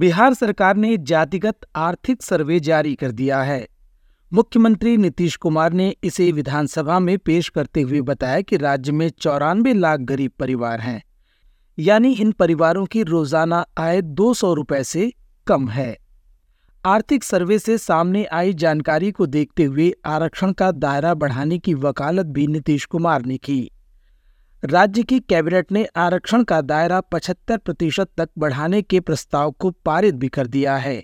बिहार सरकार ने जातिगत आर्थिक सर्वे जारी कर दिया है। मुख्यमंत्री नीतीश कुमार ने इसे विधानसभा में पेश करते हुए बताया कि राज्य में चौरानवे लाख गरीब परिवार हैं, यानी इन परिवारों की रोज़ाना आय दो सौ रुपए से कम है। आर्थिक सर्वे से सामने आई जानकारी को देखते हुए आरक्षण का दायरा बढ़ाने की वकालत भी नीतीश कुमार ने की। राज्य की कैबिनेट ने आरक्षण का दायरा 75 प्रतिशत तक बढ़ाने के प्रस्ताव को पारित भी कर दिया है।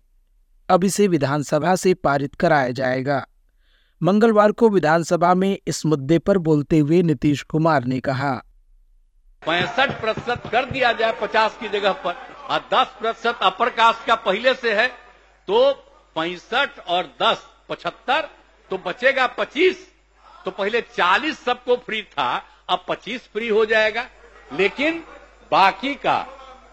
अब इसे विधानसभा से पारित कराया जाएगा। मंगलवार को विधानसभा में इस मुद्दे पर बोलते हुए नीतीश कुमार ने कहा, पैंसठ प्रतिशत कर दिया जाए पचास की जगह पर, और दस प्रतिशत अपर कास्ट का पहले से है तो पैंसठ और दस पचहत्तर तो बचेगा पच्चीस। तो पहले चालीस सबको फ्री था, अब 25 फ्री हो जाएगा। लेकिन बाकी का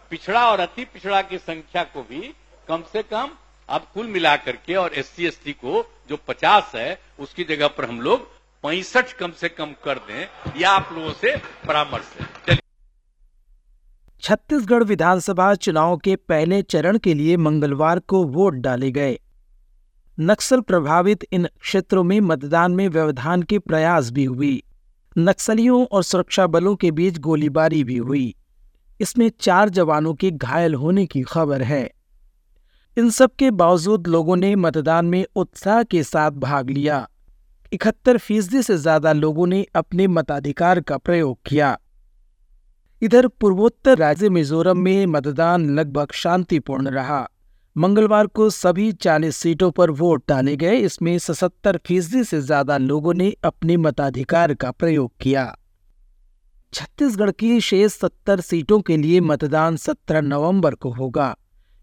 पिछड़ा और अति पिछड़ा की संख्या को भी कम से कम अब कुल मिलाकर के और एस सी को जो 50 है, उसकी जगह पर हम लोग पैंसठ कम से कम कर दें, या आप लोगों से परामर्श चलिए। छत्तीसगढ़ विधानसभा चुनाव के पहले चरण के लिए मंगलवार को वोट डाले गए। नक्सल प्रभावित इन क्षेत्रों में मतदान में व्यवधान के प्रयास भी हुई। नक्सलियों और सुरक्षा बलों के बीच गोलीबारी भी हुई। इसमें चार जवानों के घायल होने की खबर है। इन सब के बावजूद लोगों ने मतदान में उत्साह के साथ भाग लिया। इकहत्तर फ़ीसदी से ज़्यादा लोगों ने अपने मताधिकार का प्रयोग किया। इधर पूर्वोत्तर राज्य मिजोरम में मतदान लगभग शांतिपूर्ण रहा। मंगलवार को सभी 40 सीटों पर वोट डाले गए, इसमें सतहत्तर फ़ीसदी से ज़्यादा लोगों ने अपने मताधिकार का प्रयोग किया। छत्तीसगढ़ की शेष सत्तर सीटों के लिए मतदान 17 नवंबर को होगा।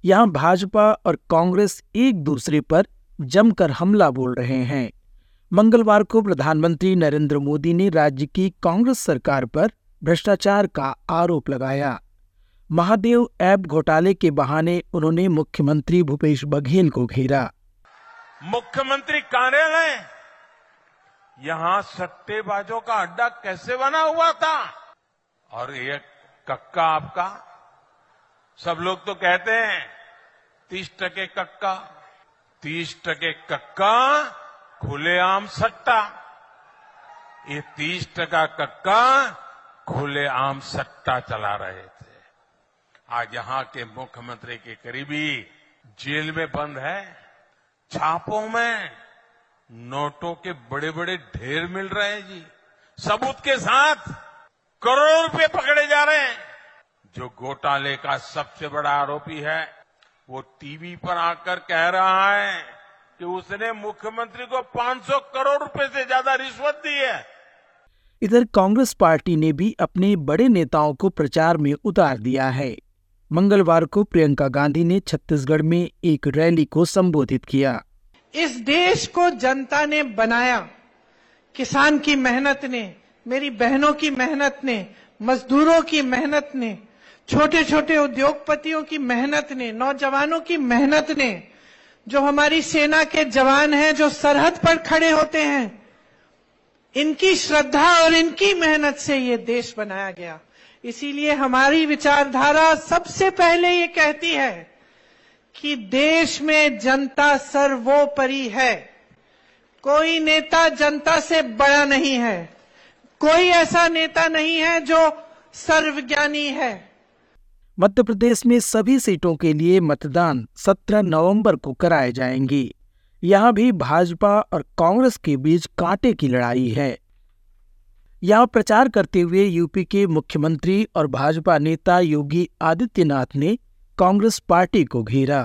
यहाँ भाजपा और कांग्रेस एक दूसरे पर जमकर हमला बोल रहे हैं। मंगलवार को प्रधानमंत्री नरेंद्र मोदी ने राज्य की कांग्रेस सरकार पर भ्रष्टाचार का आरोप लगाया। महादेव ऐप घोटाले के बहाने उन्होंने मुख्यमंत्री भूपेश बघेल को घेरा। मुख्यमंत्री कार्यालय यहाँ सट्टेबाजों का अड्डा कैसे बना हुआ था? और ये कक्का आपका? सब लोग तो कहते हैं, तीस टके कक्का। तीस टके कक्का, खुलेआम सट्टा। ये तीस टका कक्का, खुलेआम सट्टा चला रहे थे। आज यहाँ के मुख्यमंत्री के करीबी जेल में बंद है, छापों में नोटों के बड़े बड़े ढेर मिल रहे हैं जी। सबूत के साथ करोड़ों रुपए पकड़े जा रहे हैं। जो घोटाले का सबसे बड़ा आरोपी है, वो टीवी पर आकर कह रहा है कि उसने मुख्यमंत्री को 500 करोड़ रुपए से ज़्यादा रिश्वत दी है। इधर कांग्रेस पार्टी ने भी अपने बड़े नेताओं को प्रचार में उतार दिया है। मंगलवार को प्रियंका गांधी ने छत्तीसगढ़ में एक रैली को संबोधित किया। इस देश को जनता ने बनाया। किसान की मेहनत ने, मेरी बहनों की मेहनत ने, मजदूरों की मेहनत ने छोटे छोटे उद्योगपतियों की मेहनत ने, नौजवानों की मेहनत ने, जो हमारी सेना के जवान हैं, जो सरहद पर खड़े होते हैं, इनकी श्रद्धा और इनकी मेहनत से ये देश बनाया गया। इसीलिए हमारी विचारधारा सबसे पहले ये कहती है कि देश में जनता सर्वोपरि है। कोई नेता जनता से बड़ा नहीं है। कोई ऐसा नेता नहीं है जो सर्वज्ञानी है। मध्य प्रदेश में सभी सीटों के लिए मतदान 17 नवंबर को कराए जाएँगे। यहाँ भी भाजपा और कांग्रेस के बीच कांटे की लड़ाई है। यहाँ प्रचार करते हुए यूपी के मुख्यमंत्री और भाजपा नेता योगी आदित्यनाथ ने कांग्रेस पार्टी को घेरा।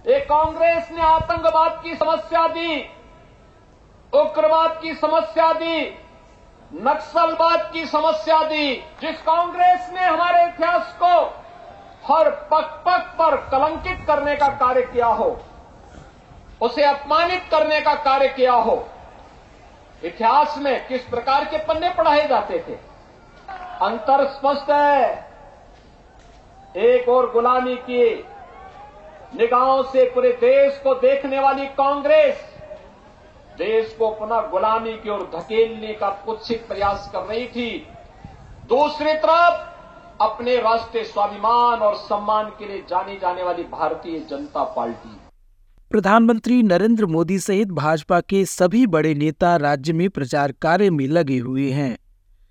कांग्रेस ने आतंकवाद की समस्या दी, उग्रवाद की समस्या दी, नक्सलवाद की समस्या दी। जिस कांग्रेस ने हमारे इतिहास को हर पक पक पर कलंकित करने का कार्य किया हो, उसे अपमानित करने का कार्य किया हो इतिहास में किस प्रकार के पन्ने पढ़ाए जाते थे? अंतर स्पष्ट है। एक और गुलामी की, निगाहों से पूरे देश को देखने वाली कांग्रेस, देश को पुनः गुलामी की ओर धकेलने का कुत्सित प्रयास कर रही थी। दूसरी तरफ़, अपने राष्ट्रीय स्वाभिमान और सम्मान के लिए जानी जाने वाली भारतीय जनता पार्टी प्रधानमंत्री नरेंद्र मोदी सहित भाजपा के सभी बड़े नेता राज्य में प्रचार कार्य में लगे हुए हैं।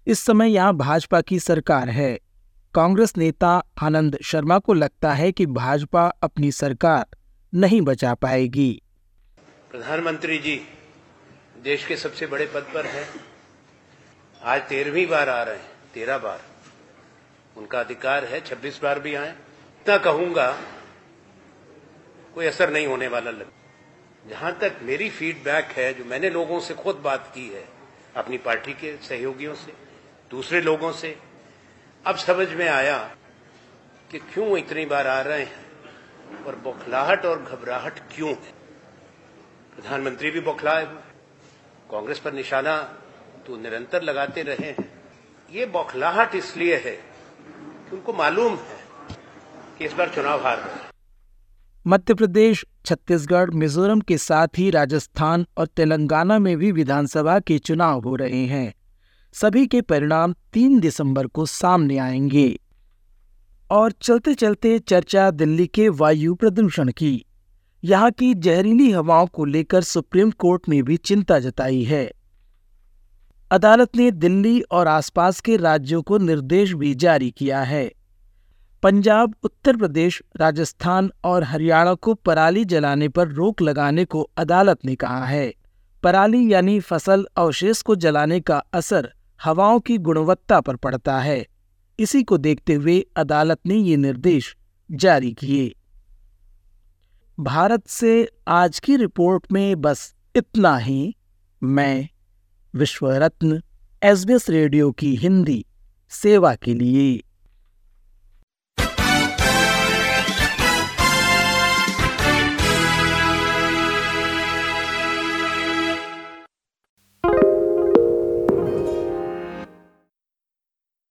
इस समय यहाँ भाजपा की सरकार है। कांग्रेस नेता आनंद शर्मा को लगता है कि भाजपा अपनी सरकार नहीं बचा पाएगी। प्रधानमंत्री जी, देश के सबसे बड़े पद पर हैं। आज तेरहवीं बार आ रहे हैं, तेरह बार। उनका अधिकार है, छब्बीस बार भी आए। इतना कहूँगा कोई असर नहीं होने वाला लग। जहाँ तक मेरी फीडबैक है, जो मैंने लोगों से खुद बात की है, अपनी पार्टी के सहयोगियों से, दूसरे लोगों से, अब समझ में आया कि क्यों इतनी बार आ रहे हैं और बौखलाहट और घबराहट क्यों है। प्रधानमंत्री भी बौखलाए हुए। कांग्रेस पर निशाना तो निरंतर लगाते रहे हैं। ये बौखलाहट इसलिए है कि उनको मालूम है कि इस बार चुनाव हार रहे हैं। मध्य प्रदेश, छत्तीसगढ़, मिजोरम के साथ ही राजस्थान और तेलंगाना में भी विधानसभा के चुनाव हो रहे हैं। सभी के परिणाम तीन दिसंबर को सामने आएँगे। और चलते चलते चर्चा दिल्ली के वायु प्रदूषण की। यहाँ की जहरीली हवाओं को लेकर सुप्रीम कोर्ट ने भी चिंता जताई है। अदालत ने दिल्ली और आसपास के राज्यों को निर्देश भी जारी किया है। पंजाब, उत्तर प्रदेश, राजस्थान और हरियाणा को पराली जलाने पर रोक लगाने को अदालत ने कहा है। पराली यानी फ़सल अवशेष को जलाने का असर हवाओं की गुणवत्ता पर पड़ता है। इसी को देखते हुए अदालत ने ये निर्देश जारी किए। भारत से आज की रिपोर्ट में बस इतना ही। मैं विश्व रत्न एसबीएस रेडियो की हिंदी, सेवा के लिए।